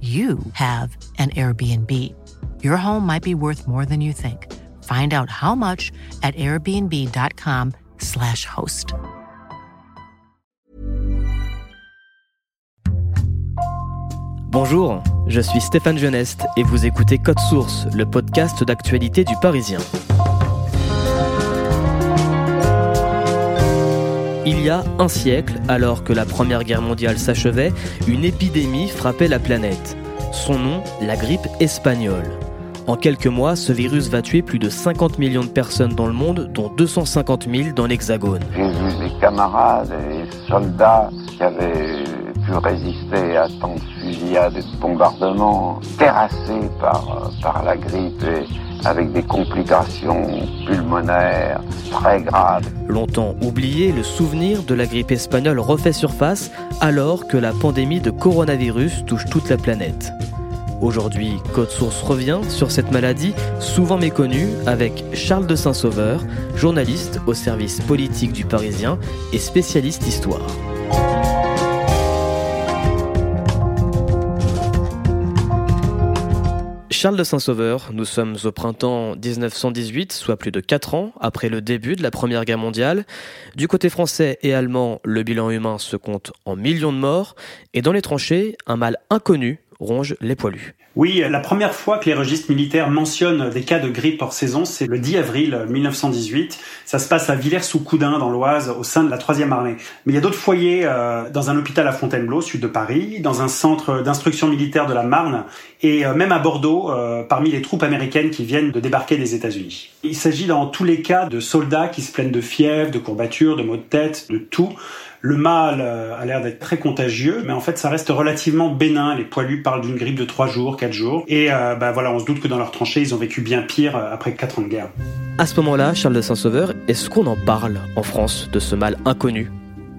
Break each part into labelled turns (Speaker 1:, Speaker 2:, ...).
Speaker 1: you have an Airbnb. Your home might be worth more than you think. Find out how much at airbnb.com/slash host.
Speaker 2: Bonjour, je suis Stéphane Geneste et vous écoutez Code Source, le podcast d'actualité du Parisien. Y a un siècle, alors que la Première Guerre mondiale s'achevait, une épidémie frappait la planète. Son nom, la grippe espagnole. En quelques mois, ce virus va tuer plus de 50 millions de personnes dans le monde, dont 250 000 dans l'Hexagone.
Speaker 3: J'ai vu des camarades et soldats qui avaient pu résister à tant de fusillades et de bombardements, terrassés par, la grippe avec des complications pulmonaires très graves.
Speaker 2: Longtemps oublié, le souvenir de la grippe espagnole refait surface alors que la pandémie de coronavirus touche toute la planète. Aujourd'hui, Code Source revient sur cette maladie souvent méconnue avec Charles de Saint-Sauveur, journaliste au service politique du Parisien et spécialiste histoire. Charles de Saint-Sauveur, nous sommes au printemps 1918, soit plus de 4 ans après le début de la Première Guerre mondiale. Du côté français et allemand, le bilan humain se compte en millions de morts, et dans les tranchées, un mal inconnu ronge les poilus.
Speaker 4: Oui, la première fois que les registres militaires mentionnent des cas de grippe hors saison, c'est le 10 avril 1918. Ça se passe à Villers-sous-Coudin, dans l'Oise, au sein de la 3e armée. Mais il y a d'autres foyers euh, dans un hôpital à Fontainebleau, sud de Paris, dans un centre d'instruction militaire de la Marne, et euh, même à Bordeaux, euh, parmi les troupes américaines qui viennent de débarquer des États-Unis. Il s'agit dans tous les cas de soldats qui se plaignent de fièvre, de courbatures, de maux de tête, de tout. Le mal a l'air d'être très contagieux, mais en fait, ça reste relativement bénin. Les poilus parlent d'une grippe de 3 jours, 4 jours. Et euh, bah, voilà, on se doute que dans leur tranchée, ils ont vécu bien pire euh, après 4 ans de guerre.
Speaker 2: À ce moment-là, Charles de Saint-Sauveur, est-ce qu'on en parle en France de ce mal inconnu?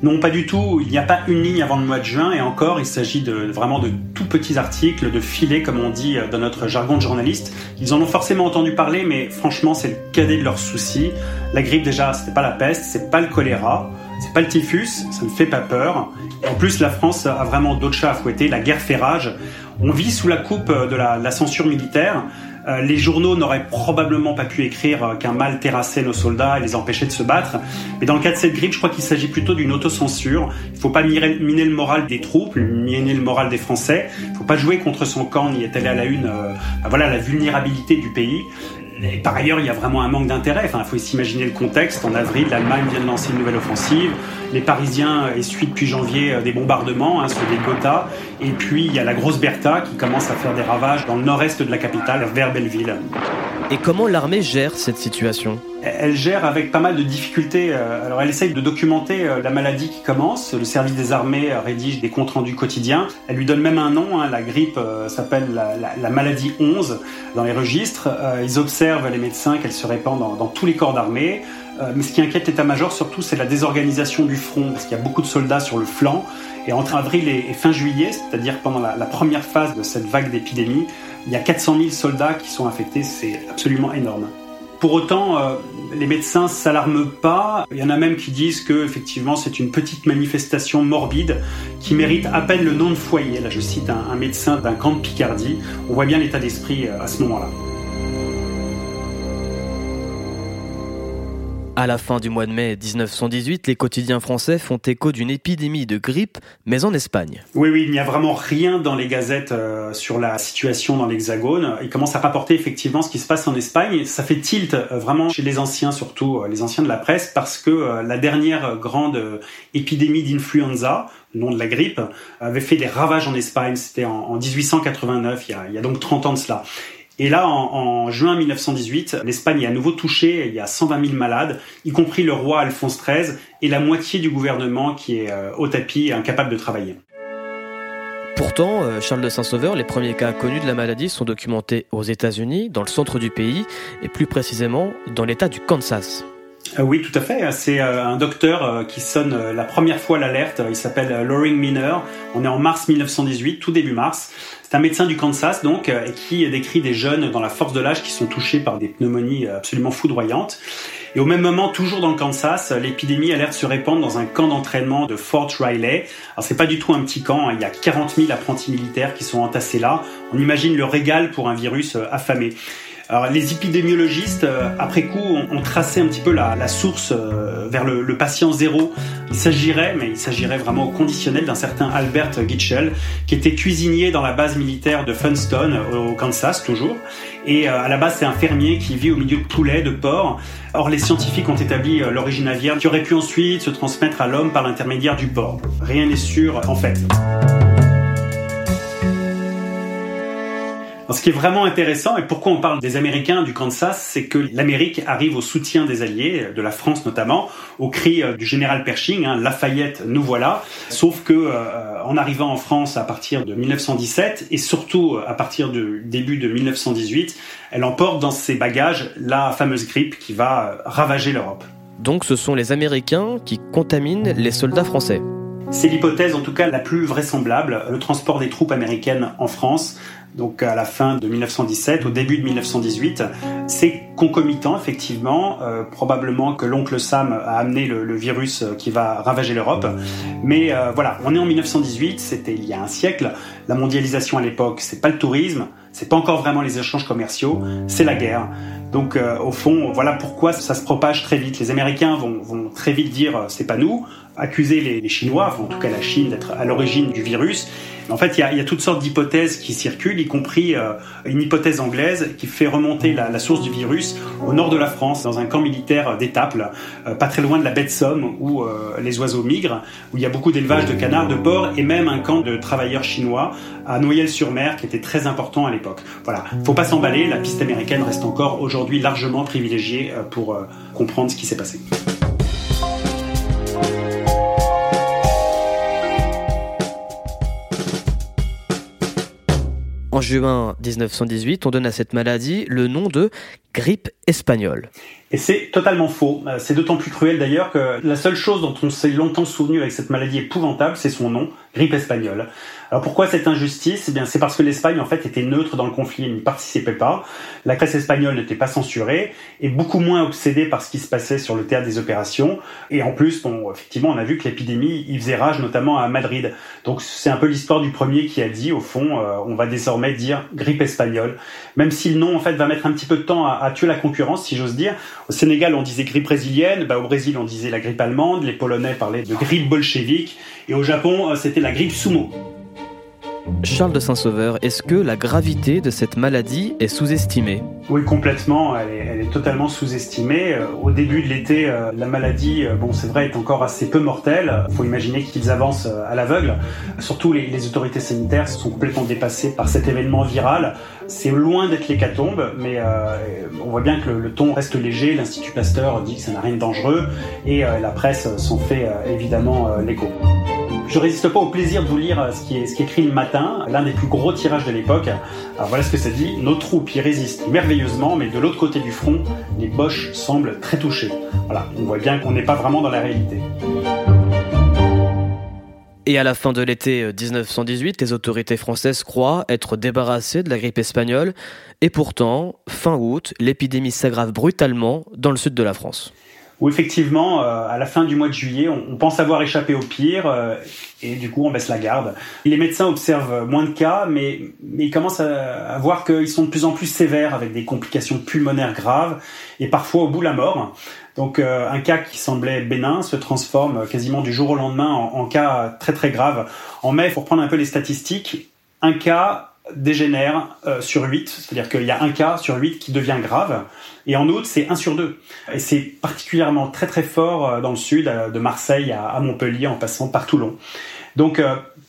Speaker 4: Non, pas du tout. Il n'y a pas une ligne avant le mois de juin et encore, il s'agit de vraiment de tout petits articles, de filets, comme on dit dans notre jargon de journaliste. Ils en ont forcément entendu parler, mais franchement, c'est le cadet de leurs soucis. La grippe, déjà, c'était pas la peste, c'est pas le choléra. C'est pas le typhus, ça ne fait pas peur. en plus, la France a vraiment d'autres chats à fouetter. La guerre fait rage. On vit sous la coupe de la, censure militaire. Euh, les journaux n'auraient probablement pas pu écrire qu'un mal terrassait nos soldats et les empêchait de se battre. Mais dans le cas de cette grippe, je crois qu'il s'agit plutôt d'une autocensure. Il ne faut pas miner le moral des troupes, miner le moral des Français. Il ne faut pas jouer contre son camp ni étaler à la une euh, voilà, la vulnérabilité du pays. Par ailleurs, il y a vraiment un manque d'intérêt. Il faut s'imaginer le contexte. En avril, l'Allemagne vient de lancer une nouvelle offensive. Les Parisiens essuient depuis janvier euh, des bombardements hein, sur des Gotha. Et puis, il y a la grosse Bertha qui commence à faire des ravages dans le nord-est de la capitale, vers Belleville.
Speaker 2: Et comment l'armée gère cette situation?
Speaker 4: Elle gère avec pas mal de difficultés. Euh, alors elle essaye de documenter euh, la maladie qui commence. Le service des armées rédige des comptes rendus quotidiens. Elle lui donne même un nom. Hein. La grippe s'appelle la, maladie 11 dans les registres. Ils observent les médecins qu'elle se répand dans, tous les corps d'armée. Euh, mais ce qui inquiète l'état-major surtout, c'est la désorganisation du front, parce qu'il y a beaucoup de soldats sur le flanc. Et entre avril et, fin juillet, c'est-à-dire pendant la, première phase de cette vague d'épidémie, il y a 400 000 soldats qui sont infectés, c'est absolument énorme. Pour autant, euh, les médecins s'alarment pas. Il y en a même qui disent que effectivement c'est une petite manifestation morbide qui mérite à peine le nom de foyer. Là, je cite un, un médecin d'un camp de Picardie. On voit bien l'état d'esprit euh, à ce moment-là.
Speaker 2: À la fin du mois de mai 1918, les quotidiens français font écho d'une épidémie de grippe, mais en Espagne.
Speaker 4: Oui, oui, il n'y a vraiment rien dans les gazettes euh, sur la situation dans l'Hexagone. Ils commencent à rapporter effectivement ce qui se passe en Espagne. Ça fait tilt euh, vraiment chez les anciens, surtout euh, les anciens de la presse, parce que la dernière grande épidémie d'influenza, le nom de la grippe, avait fait des ravages en Espagne. C'était en, 1889, il y, a, il y a donc 30 ans de cela. Et là, en, juin 1918, l'Espagne est à nouveau touchée. Il y a 120 000 malades, y compris le roi Alphonse XIII et la moitié du gouvernement qui est euh, au tapis et incapable de travailler.
Speaker 2: Pourtant, euh, Charles de Saint-Sauveur, les premiers cas connus de la maladie sont documentés aux États-Unis, dans le centre du pays, et plus précisément dans l'État du Kansas.
Speaker 4: Euh, oui, tout à fait. C'est un docteur qui sonne la première fois l'alerte. Il s'appelle Loring Miner. On est en mars 1918, tout début mars. C'est un médecin du Kansas, donc, euh, qui décrit des jeunes dans la force de l'âge qui sont touchés par des pneumonies absolument foudroyantes. Et au même moment, toujours dans le Kansas, l'épidémie a se répandre dans un camp d'entraînement de Fort Riley. Alors c'est pas du tout un petit camp, hein. il y a 40 000 apprentis militaires qui sont entassés là. On imagine le régal pour un virus euh, affamé. Alors, les épidémiologistes, euh, après coup, ont, tracé un petit peu la, source euh, vers le, patient zéro. Il s'agirait, mais il s'agirait vraiment au conditionnel d'un certain Albert Gitchell, qui était cuisinier dans la base militaire de Funston, au Kansas toujours. Et euh, à la base, c'est un fermier qui vit au milieu de poulets, de porcs. Or, les scientifiques ont établi l'origine aviaire qui aurait pu ensuite se transmettre à l'homme par l'intermédiaire du porc. Rien n'est sûr en fait. Ce qui est vraiment intéressant et pourquoi on parle des Américains du Kansas, c'est que l'Amérique arrive au soutien des Alliés, de la France notamment, au cri euh, du général Pershing, hein, Lafayette, nous voilà. Sauf que euh, en arrivant en France à partir de 1917 et surtout euh, à partir du début de 1918, elle emporte dans ses bagages la fameuse grippe qui va ravager l'Europe.
Speaker 2: Donc ce sont les Américains qui contaminent les soldats français.
Speaker 4: C'est l'hypothèse en tout cas la plus vraisemblable, le transport des troupes américaines en France donc à la fin de 1917, au début de 1918. C'est concomitant, effectivement. Euh, probablement que l'oncle Sam a amené le, virus qui va ravager l'Europe. Mais euh, voilà, on est en 1918, c'était il y a un siècle. La mondialisation à l'époque, c'est pas le tourisme, c'est pas encore vraiment les échanges commerciaux, c'est la guerre. Donc euh, au fond, voilà pourquoi ça se propage très vite. Les Américains vont très vite dire c'est pas nous, accuser les, Chinois, enfin, en tout cas la Chine, d'être à l'origine du virus. En fait, il y a, toutes sortes d'hypothèses qui circulent, y compris euh, une hypothèse anglaise qui fait remonter la, source du virus au nord de la France, dans un camp militaire d'Étaples, euh, pas très loin de la baie de Somme, où euh, les oiseaux migrent, où il y a beaucoup d'élevage de canards, de porcs, et même un camp de travailleurs chinois à Noyelles-sur-Mer, qui était très important à l'époque. Voilà, faut pas s'emballer, la piste américaine reste encore aujourd'hui largement privilégiée pour comprendre ce qui s'est passé.
Speaker 2: En juin 1918, on donne à cette maladie le nom de grippe espagnole.
Speaker 4: Et c'est totalement faux. Euh, c'est d'autant plus cruel d'ailleurs que la seule chose dont on s'est longtemps souvenu avec cette maladie épouvantable, c'est son nom, grippe espagnole. Alors pourquoi cette injustice? Eh bien, c'est parce que l'Espagne en fait était neutre dans le conflit, elle n'y participait pas. La presse espagnole n'était pas censurée et beaucoup moins obsédée par ce qui se passait sur le théâtre des opérations. Et en plus, bon, effectivement, on a vu que l'épidémie y faisait rage, notamment à Madrid. Donc c'est un peu l'histoire du premier qui a dit, au fond, euh, on va désormais dire grippe espagnole, même si le nom en fait va mettre un petit peu de temps à tuer la concurrence, si j'ose dire. Au Sénégal, on disait grippe brésilienne, bah, au Brésil, on disait la grippe allemande, les Polonais parlaient de grippe bolchevique, et au Japon, euh, c'était la grippe sumo.
Speaker 2: Charles de Saint-Sauveur, est-ce que la gravité de cette maladie est sous-estimée?
Speaker 4: Oui, complètement. Elle est, totalement sous-estimée. Euh, au début de l'été, euh, la maladie, euh, bon, c'est vrai, est encore assez peu mortelle. Il faut imaginer qu'ils avancent à l'aveugle. Surtout, les, autorités sanitaires sont complètement dépassées par cet événement viral. C'est loin d'être l'hécatombe, mais on voit bien que le, ton reste léger. L'Institut Pasteur dit que ça n'a rien de dangereux, et la presse s'en fait évidemment l'écho. Je résiste pas au plaisir de vous lire euh, ce qui est, écrit le matin, l'un des plus gros tirages de l'époque. Alors voilà ce que ça dit. Nos troupes y résistent merveilleusement, mais de l'autre côté du front, les Boches semblent très touchés. Voilà, on voit bien qu'on n'est pas vraiment dans la réalité.
Speaker 2: Et à la fin de l'été 1918, euh, les autorités françaises croient être débarrassées de la grippe espagnole. Et pourtant, fin août, l'épidémie s'aggrave brutalement dans le sud de la France.
Speaker 4: Où effectivement, euh, à la fin du mois de juillet, on, pense avoir échappé au pire euh, et du coup on baisse la garde. Les médecins observent moins de cas, mais, ils commencent à, voir qu'ils sont de plus en plus sévères avec des complications pulmonaires graves et parfois au bout la mort. Donc euh, un cas qui semblait bénin se transforme quasiment du jour au lendemain en, en cas très très grave. En mai, pour prendre un peu les statistiques, un cas dégénère euh, sur 8, c'est-à-dire qu'il y a un cas sur 8 qui devient grave, et en août c'est 1 sur 2. Et c'est particulièrement très très fort euh, dans le sud, euh, de Marseille à, Montpellier en passant par Toulon. Donc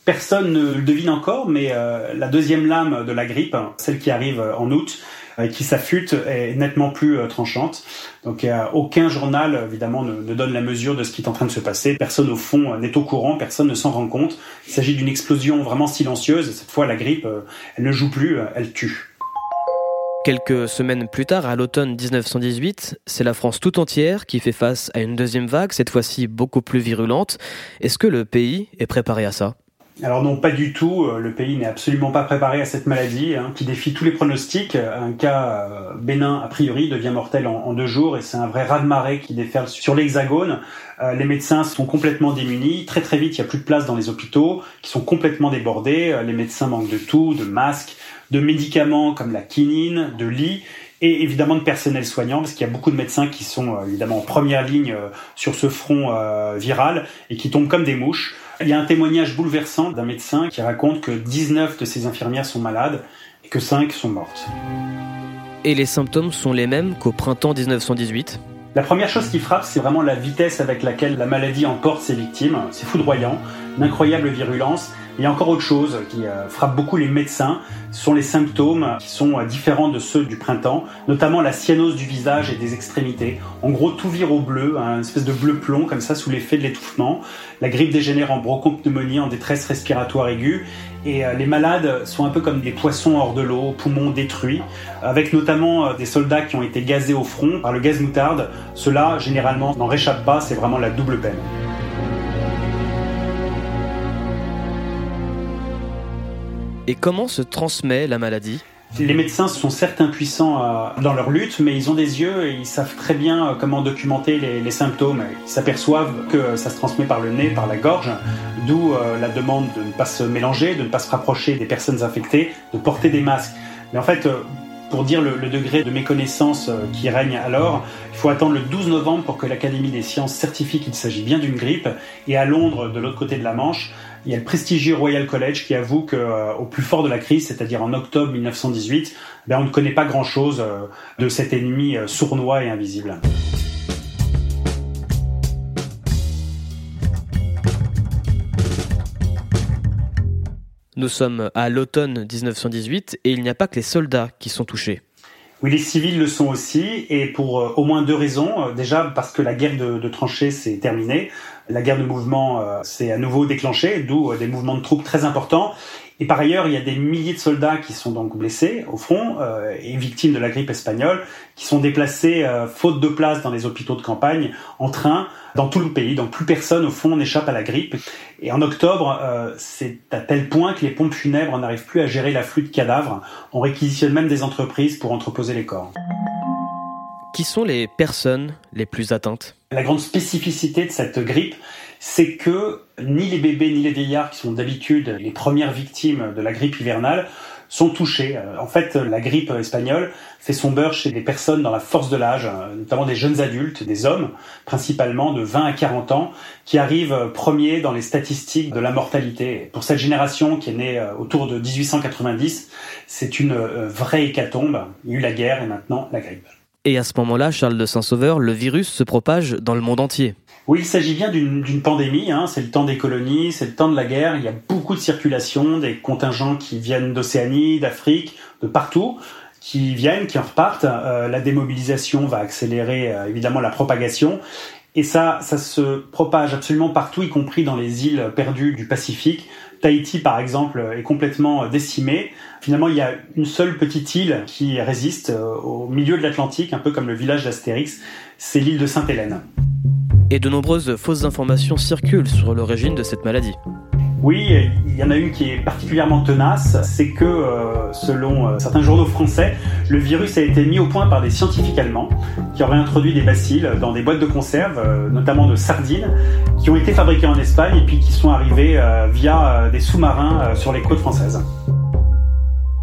Speaker 4: personne ne le devine encore, mais la deuxième lame de la grippe, celle qui arrive en août, qui s'affûte est nettement plus euh, tranchante. Donc aucun journal évidemment ne, donne la mesure de ce qui est en train de se passer. Personne au fond n'est au courant, personne ne s'en rend compte. Il s'agit d'une explosion vraiment silencieuse. Cette fois, la grippe, euh, elle ne joue plus, euh, elle tue.
Speaker 2: Quelques semaines plus tard, à l'automne 1918, c'est la France tout entière qui fait face à une deuxième vague, cette fois-ci beaucoup plus virulente. Est-ce que le pays est préparé à ça?
Speaker 4: Alors non, pas du tout. Euh, le pays n'est absolument pas préparé à cette maladie hein, qui défie tous les pronostics. Un cas euh, bénin, a priori, devient mortel en, deux jours et c'est un vrai raz-de-marée qui déferle sur l'hexagone. Euh, les médecins sont complètement démunis. Très très vite, il n'y a plus de place dans les hôpitaux qui sont complètement débordés. Les médecins manquent de tout, de masques, de médicaments comme la quinine, de lits et évidemment de personnel soignant, parce qu'il y a beaucoup de médecins qui sont évidemment en première ligne sur ce front viral et qui tombent comme des mouches. Il y a un témoignage bouleversant d'un médecin qui raconte que 19 de ses infirmières sont malades et que 5 sont mortes.
Speaker 2: Et les symptômes sont les mêmes qu'au printemps 1918
Speaker 4: la première chose qui frappe, c'est vraiment la vitesse avec laquelle la maladie emporte ses victimes. C'est foudroyant, une incroyable virulence. Il y a encore autre chose qui euh, frappe beaucoup les médecins, ce sont les symptômes qui sont euh, différents de ceux du printemps, notamment la cyanose du visage et des extrémités. En gros, tout vire au bleu, hein, une espèce de bleu plomb comme ça sous l'effet de l'étouffement. La grippe dégénère en bronchopneumonie, en détresse respiratoire aiguë, et euh, les malades sont un peu comme des poissons hors de l'eau, poumons détruits, avec notamment des soldats qui ont été gazés au front par le gaz moutarde. Cela, généralement, n'en réchappe pas, c'est vraiment la double peine.
Speaker 2: Et comment se transmet la maladie?
Speaker 4: Les médecins sont certes impuissants euh, dans leur lutte, mais ils ont des yeux et ils savent très bien euh, comment documenter les, symptômes. Ils s'aperçoivent que ça se transmet par le nez, par la gorge, d'où euh, la demande de ne pas se mélanger, de ne pas se rapprocher des personnes infectées, de porter des masques. Mais en fait, pour dire le, degré de méconnaissance qui règne alors, il faut attendre le 12 novembre pour que l'Académie des sciences certifie qu'il s'agit bien d'une grippe. Et à Londres, de l'autre côté de la Manche, il y a le prestigieux Royal College qui avoue qu'au euh, plus fort de la crise, c'est-à-dire en octobre 1918, ben, on ne connaît pas grand-chose euh, de cet ennemi euh, sournois et invisible.
Speaker 2: Nous sommes à l'automne 1918 et il n'y a pas que les soldats qui sont touchés.
Speaker 4: Oui, les civils le sont aussi, et pour euh, au moins deux raisons. Euh, déjà parce que la guerre de, de tranchées s'est terminée, la guerre de mouvement euh, s'est à nouveau déclenchée, d'où des mouvements de troupes très importants. Et par ailleurs, il y a des milliers de soldats qui sont donc blessés au front et victimes de la grippe espagnole, qui sont déplacés faute de place dans les hôpitaux de campagne en train dans tout le pays. Donc plus personne au fond n'échappe à la grippe. Et en octobre, euh, c'est à tel point que les pompes funèbres n'arrivent plus à gérer l'afflux de cadavres. On réquisitionne même des entreprises pour entreposer les corps.
Speaker 2: Qui sont les personnes les plus atteintes?
Speaker 4: La grande spécificité de cette grippe, c'est que ni les bébés ni les vieillards, qui sont d'habitude les premières victimes de la grippe hivernale, sont touchés. Euh, en fait, la grippe espagnole fait son beurre chez des personnes dans la force de l'âge, euh, notamment des jeunes adultes, des hommes, principalement de 20 à 40 ans, qui arrivent premiers dans les statistiques de la mortalité. Pour cette génération qui est née euh, autour de 1890, c'est une vraie hécatombe. Il y a eu la guerre et maintenant la grippe.
Speaker 2: Et à ce moment-là, Charles de Saint-Sauveur, le virus se propage dans le monde entier.
Speaker 4: Oui, il s'agit bien d'une pandémie. Hein. C'est le temps des colonies, c'est le temps de la guerre. Il y a beaucoup de circulation, des contingents qui viennent d'Océanie, d'Afrique, de partout, qui viennent, qui en repartent. Euh, la démobilisation va accélérer euh, évidemment la propagation. Et ça, ça se propage absolument partout, y compris dans les îles perdues du Pacifique. Tahiti, par exemple, est complètement décimée. Finalement, il y a une seule petite île qui résiste euh, au milieu de l'Atlantique, un peu comme le village d'Astérix. C'est l'île de Sainte-Hélène
Speaker 2: et de nombreuses fausses informations circulent sur l'origine de cette maladie.
Speaker 4: Oui, il y en a une qui est particulièrement tenace, c'est que euh, selon euh, certains journaux français, le virus a été mis au point par des scientifiques allemands qui auraient introduit des bacilles dans des boîtes de conserve, euh, notamment de sardines, qui ont été fabriquées en Espagne et puis qui sont arrivées via des sous-marins sur les côtes françaises.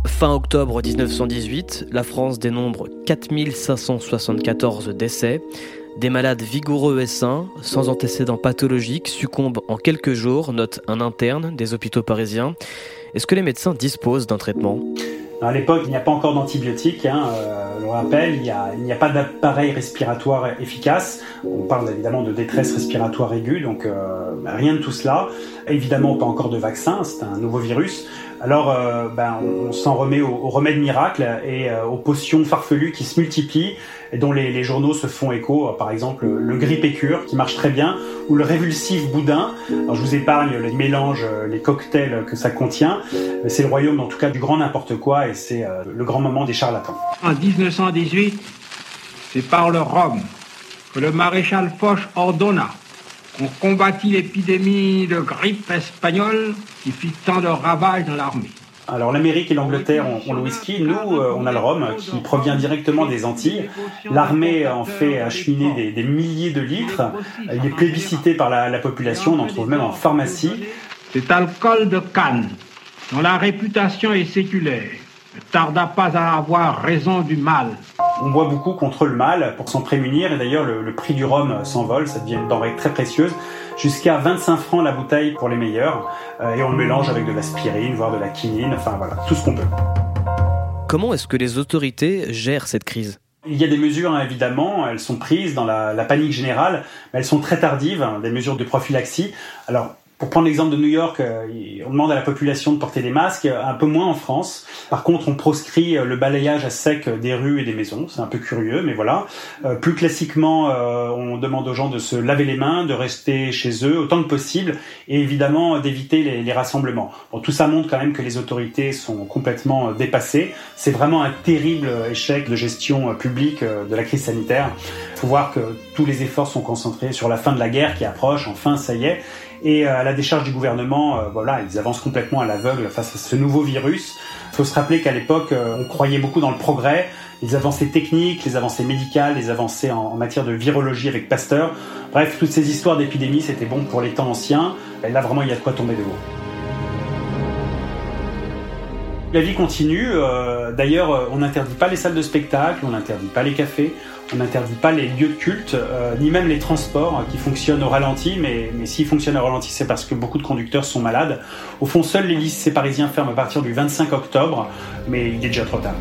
Speaker 2: Fin octobre 1918, la France dénombre 4574 décès. Des malades vigoureux et sains, sans antécédents pathologiques, succombent en quelques jours, note un interne des hôpitaux parisiens. Est-ce que les médecins disposent d'un traitement?
Speaker 4: À l'époque, il n'y a pas encore d'antibiotiques. Hein, euh, le rappel, il n'y a, pas d'appareil respiratoire efficace. On parle évidemment de détresse respiratoire aiguë, donc euh, rien de tout cela. Évidemment, pas encore de vaccin, c'est un nouveau virus. Alors, euh, ben, on, s'en remet aux, remèdes miracles et aux potions farfelues qui se multiplient et dont les, journaux se font écho. Par exemple, le grippécure qui marche très bien, ou le révulsif boudin. Alors, je vous épargne les mélanges, les cocktails que ça contient. C'est le royaume, en tout cas, du grand n'importe quoi et c'est euh, le grand moment des charlatans.
Speaker 5: En 1918, c'est par le Rome que le maréchal Foch ordonna qu'on combattit l'épidémie de grippe espagnole qui fit tant de ravages dans l'armée.
Speaker 4: Alors l'Amérique et l'Angleterre ont, le whisky, nous euh, on a le rhum qui provient directement des Antilles. L'armée en fait acheminer des, milliers de litres. Il est plébiscité par la, la population, on en trouve même en pharmacie.
Speaker 5: Cet alcool de canne dont la réputation est séculaire, ne tarda pas à avoir raison du mal.
Speaker 4: On boit beaucoup contre le mal pour s'en prémunir, et d'ailleurs le, prix du rhum s'envole, ça devient une denrée très précieuse, jusqu'à 25 francs la bouteille pour les meilleurs, euh, et on le mélange avec de l'aspirine, voire de la quinine, enfin voilà, tout ce qu'on peut.
Speaker 2: Comment est-ce que les autorités gèrent cette crise?
Speaker 4: Il y a des mesures, hein, évidemment, elles sont prises dans la, la, panique générale, mais elles sont très tardives, hein, des mesures de prophylaxie. Alors, pour prendre l'exemple de New York, euh, on demande à la population de porter des masques, un peu moins en France. Par contre, on proscrit euh, le balayage à sec des rues et des maisons. C'est un peu curieux, mais voilà. Euh, plus classiquement, on demande aux gens de se laver les mains, de rester chez eux autant que possible, et évidemment d'éviter les, rassemblements. Tout ça montre quand même que les autorités sont complètement dépassées. C'est vraiment un terrible échec de gestion publique de la crise sanitaire. Il faut voir que tous les efforts sont concentrés sur la fin de la guerre qui approche. Enfin, ça y est. Et euh, à la décharge du gouvernement, euh, voilà, ils avancent complètement à l'aveugle face à ce nouveau virus. Il faut se rappeler qu'à l'époque, euh, on croyait beaucoup dans le progrès, les avancées techniques, les avancées médicales, les avancées en, matière de virologie avec Pasteur. Bref, toutes ces histoires d'épidémie, c'était bon pour les temps anciens. Et là, vraiment, il y a de quoi tomber de haut. La vie continue. D'ailleurs, on n'interdit pas les salles de spectacle, on n'interdit pas les cafés, on n'interdit pas les lieux de culte, euh, ni même les transports qui fonctionnent au ralenti, mais, mais s'ils fonctionnent au ralenti, c'est parce que beaucoup de conducteurs sont malades. Au fond, seuls les lycées parisiens ferment à partir du 25 octobre, mais il est déjà trop tard.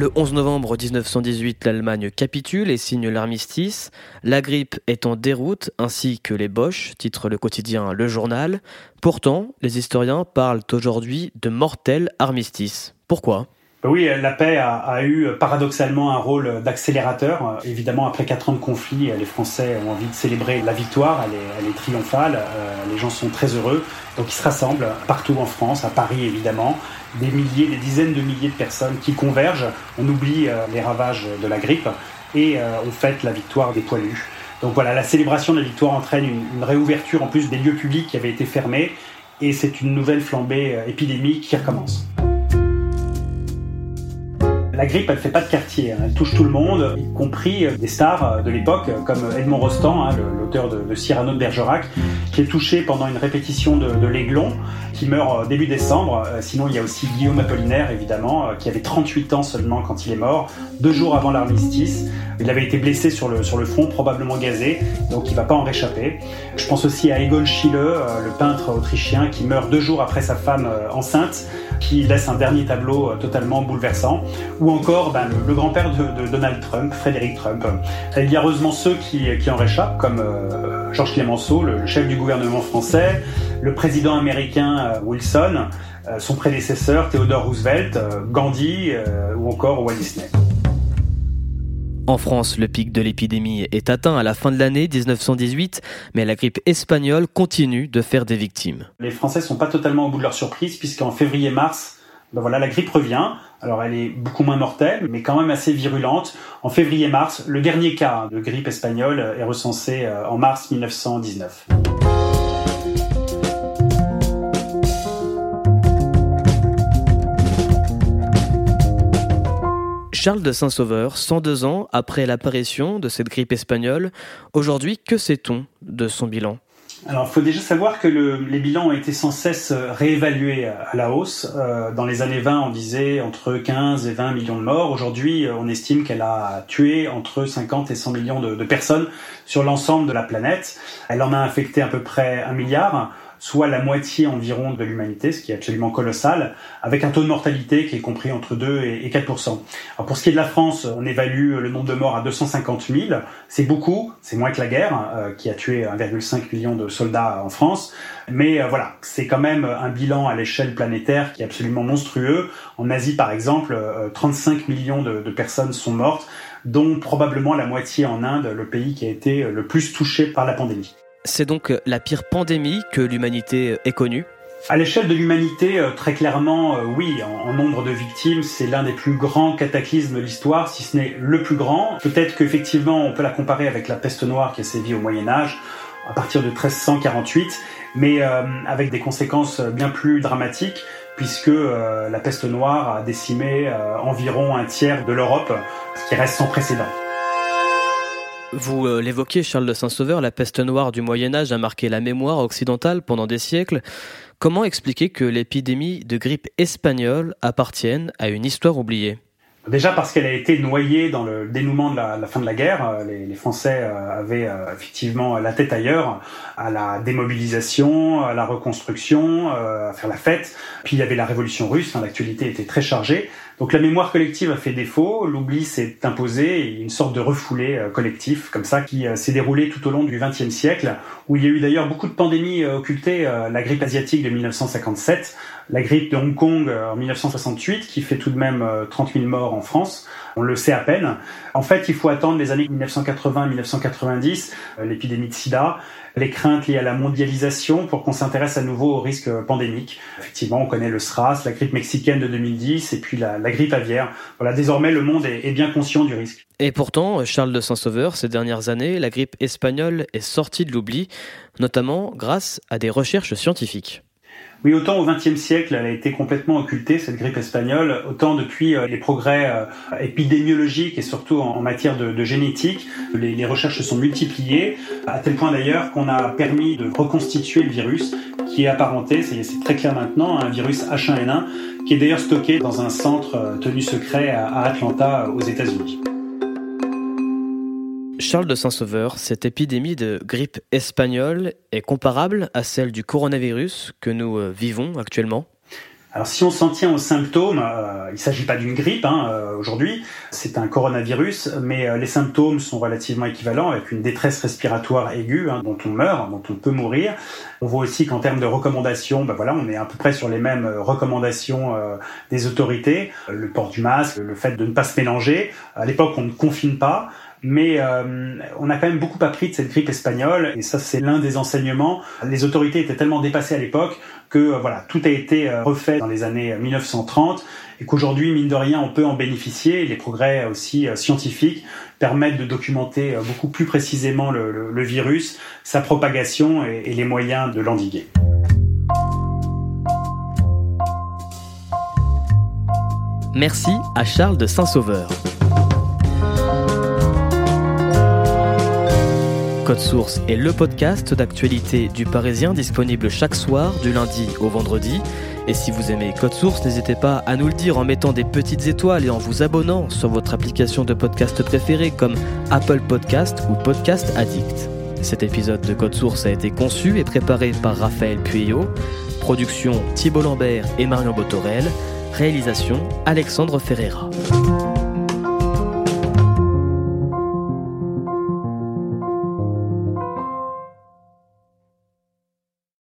Speaker 2: Le 11 novembre 1918, l'Allemagne capitule et signe l'armistice. La grippe est en déroute, ainsi que les Boches, titre le quotidien Le Journal. Pourtant, les historiens parlent aujourd'hui de mortel armistice. Pourquoi?
Speaker 4: Oui, la paix a, eu paradoxalement un rôle d'accélérateur. Évidemment, après quatre ans de conflit, les Français ont envie de célébrer la victoire, elle est, triomphale, euh, les gens sont très heureux. Donc ils se rassemblent partout en France, à Paris évidemment, des milliers, des dizaines de milliers de personnes qui convergent. On oublie euh, les ravages de la grippe et euh, on fête la victoire des poilus. Donc voilà, la célébration de la victoire entraîne une, réouverture en plus des lieux publics qui avaient été fermés et c'est une nouvelle flambée épidémique qui recommence la grippe, elle fait pas de quartier, hein. elle touche tout le monde, y compris euh, des stars euh, de l'époque, euh, comme Edmond Rostand, hein, l'auteur de, Cyrano de Bergerac, qui est touché pendant une répétition de, de l'Aiglon, qui meurt début décembre. Sinon, il y a aussi Guillaume Apollinaire, évidemment, qui avait 38 ans seulement quand il est mort, deux jours avant l'armistice. Il avait été blessé sur le, front, probablement gazé, donc il va pas en réchapper. Je pense aussi à Egon Schiele, le peintre autrichien, qui meurt deux jours après sa femme enceinte qui laisse un dernier tableau totalement bouleversant, ou encore ben, le, grand-père de, Donald Trump, Frédéric Trump. Il y a heureusement ceux qui, en réchappent, comme euh, Georges Clemenceau, le, chef du gouvernement français, le président américain euh, Wilson, son prédécesseur Theodore Roosevelt, Gandhi ou encore Walt Disney.
Speaker 2: En France, le pic de l'épidémie est atteint à la fin de l'année 1918, mais la grippe espagnole continue de faire des victimes.
Speaker 4: Les Français sont pas totalement au bout de leur surprise, puisqu'en février-mars, ben voilà, la grippe revient. Alors elle est beaucoup moins mortelle, mais quand même assez virulente. En février-mars, le dernier cas de grippe espagnole est recensé euh, en mars 1919.
Speaker 2: Charles de Saint-Sauveur, 102 ans après l'apparition de cette grippe espagnole, aujourd'hui, que sait-on de son bilan?
Speaker 4: Alors, il faut déjà savoir que les bilans ont été sans cesse réévalués à la hausse. Euh, dans les années 20, on disait entre 15 et 20 millions de morts. Aujourd'hui, on estime qu'elle a tué entre 50 et 100 millions de personnes sur l'ensemble de la planète. Elle en a infecté à peu près un milliard soit la moitié environ de l'humanité, ce qui est absolument colossal, avec un taux de mortalité qui est compris entre 2 et 4 Alors pour ce qui est de la France, on évalue le nombre de morts à 250 000. C'est beaucoup, c'est moins que la guerre, euh, qui a tué 1,5 million de soldats en France. Mais euh, voilà, c'est quand même un bilan à l'échelle planétaire qui est absolument monstrueux. En Asie, par exemple, 35 euh, millions de personnes sont mortes dont probablement la moitié en Inde, le pays qui a été le plus touché par la pandémie.
Speaker 2: C'est donc la pire pandémie que l'humanité ait connue
Speaker 4: à l'échelle de l'humanité, euh, très clairement, euh, oui, en, nombre de victimes, c'est l'un des plus grands cataclysmes de l'histoire, si ce n'est le plus grand. Peut-être qu'effectivement, on peut la comparer avec la peste noire qui a sévi au Moyen Âge, à partir de 1348, mais euh, avec des conséquences bien plus dramatiques, puisque la peste noire a décimé environ un tiers de l'Europe, ce qui reste sans précédent.
Speaker 2: Vous euh, l'évoquiez, Charles de Saint-Sauveur, la peste noire du Moyen Âge a marqué la mémoire occidentale pendant des siècles. Comment expliquer que l'épidémie de grippe espagnole appartienne à une histoire oubliée?
Speaker 4: Déjà parce qu'elle a été noyée dans le dénouement de la, fin de la guerre. Euh, les, Français euh, avaient effectivement la tête ailleurs, à la démobilisation, à la reconstruction, à faire la fête. Puis il y avait la révolution russe, hein, l'actualité était très chargée. Donc la mémoire collective a fait défaut, l'oubli s'est imposé, une sorte de refoulé euh, collectif comme ça qui euh, s'est déroulé tout au long du XXe siècle, où il y a eu d'ailleurs beaucoup de pandémies euh, occultées, la grippe asiatique de 1957, la grippe de Hong Kong en 1968 qui fait tout de même 30 000 morts en France, on le sait à peine. En fait, il faut attendre les années 1980-1990, l'épidémie de sida, les craintes liées à la mondialisation pour qu'on s'intéresse à nouveau aux risques pandémiques. Effectivement, on connaît le SRAS, la grippe mexicaine de 2010 et puis la, grippe aviaire. Voilà, désormais le monde est, bien conscient du risque.
Speaker 2: Et pourtant, Charles de Saint-Sauveur, ces dernières années, la grippe espagnole est sortie de l'oubli, notamment grâce à des recherches scientifiques.
Speaker 4: Oui, autant au XXe siècle, elle a été complètement occultée, cette grippe espagnole, autant depuis euh, les progrès euh, épidémiologiques et surtout en matière de, génétique, les, recherches se sont multipliées, à tel point d'ailleurs qu'on a permis de reconstituer le virus qui est apparenté, c'est très clair maintenant, un virus H1N1, qui est d'ailleurs stocké dans un centre euh, tenu secret à Atlanta, aux États-Unis.
Speaker 2: Charles de Saint-Sauveur, cette épidémie de grippe espagnole est comparable à celle du coronavirus que nous euh, vivons actuellement?
Speaker 4: Alors si on s'en tient aux symptômes, euh, il ne s'agit pas d'une grippe hein, euh, aujourd'hui, c'est un coronavirus, mais les symptômes sont relativement équivalents avec une détresse respiratoire aiguë hein, dont on meurt, dont on peut mourir. On voit aussi qu'en termes de recommandations, ben voilà, on est à peu près sur les mêmes recommandations des autorités, le port du masque, le fait de ne pas se mélanger. À l'époque, on ne confine pas. Mais euh, on a quand même beaucoup appris de cette grippe espagnole, et ça c'est l'un des enseignements. Les autorités étaient tellement dépassées à l'époque que euh, voilà, tout a été euh, refait dans les années 1930, et qu'aujourd'hui, mine de rien, on peut en bénéficier. Les progrès aussi scientifiques permettent de documenter beaucoup plus précisément le, virus, sa propagation et les moyens de l'endiguer.
Speaker 2: Merci à Charles de Saint-Sauveur. Code Source est le podcast d'actualité du Parisien disponible chaque soir du lundi au vendredi. Et si vous aimez Code Source, n'hésitez pas à nous le dire en mettant des petites étoiles et en vous abonnant sur votre application de podcast préférée comme Apple Podcast ou Podcast Addict. Cet épisode de Code Source a été conçu et préparé par Raphaël Pueyo. Production Thibault Lambert et Marion Botorel. Réalisation Alexandre Ferreira.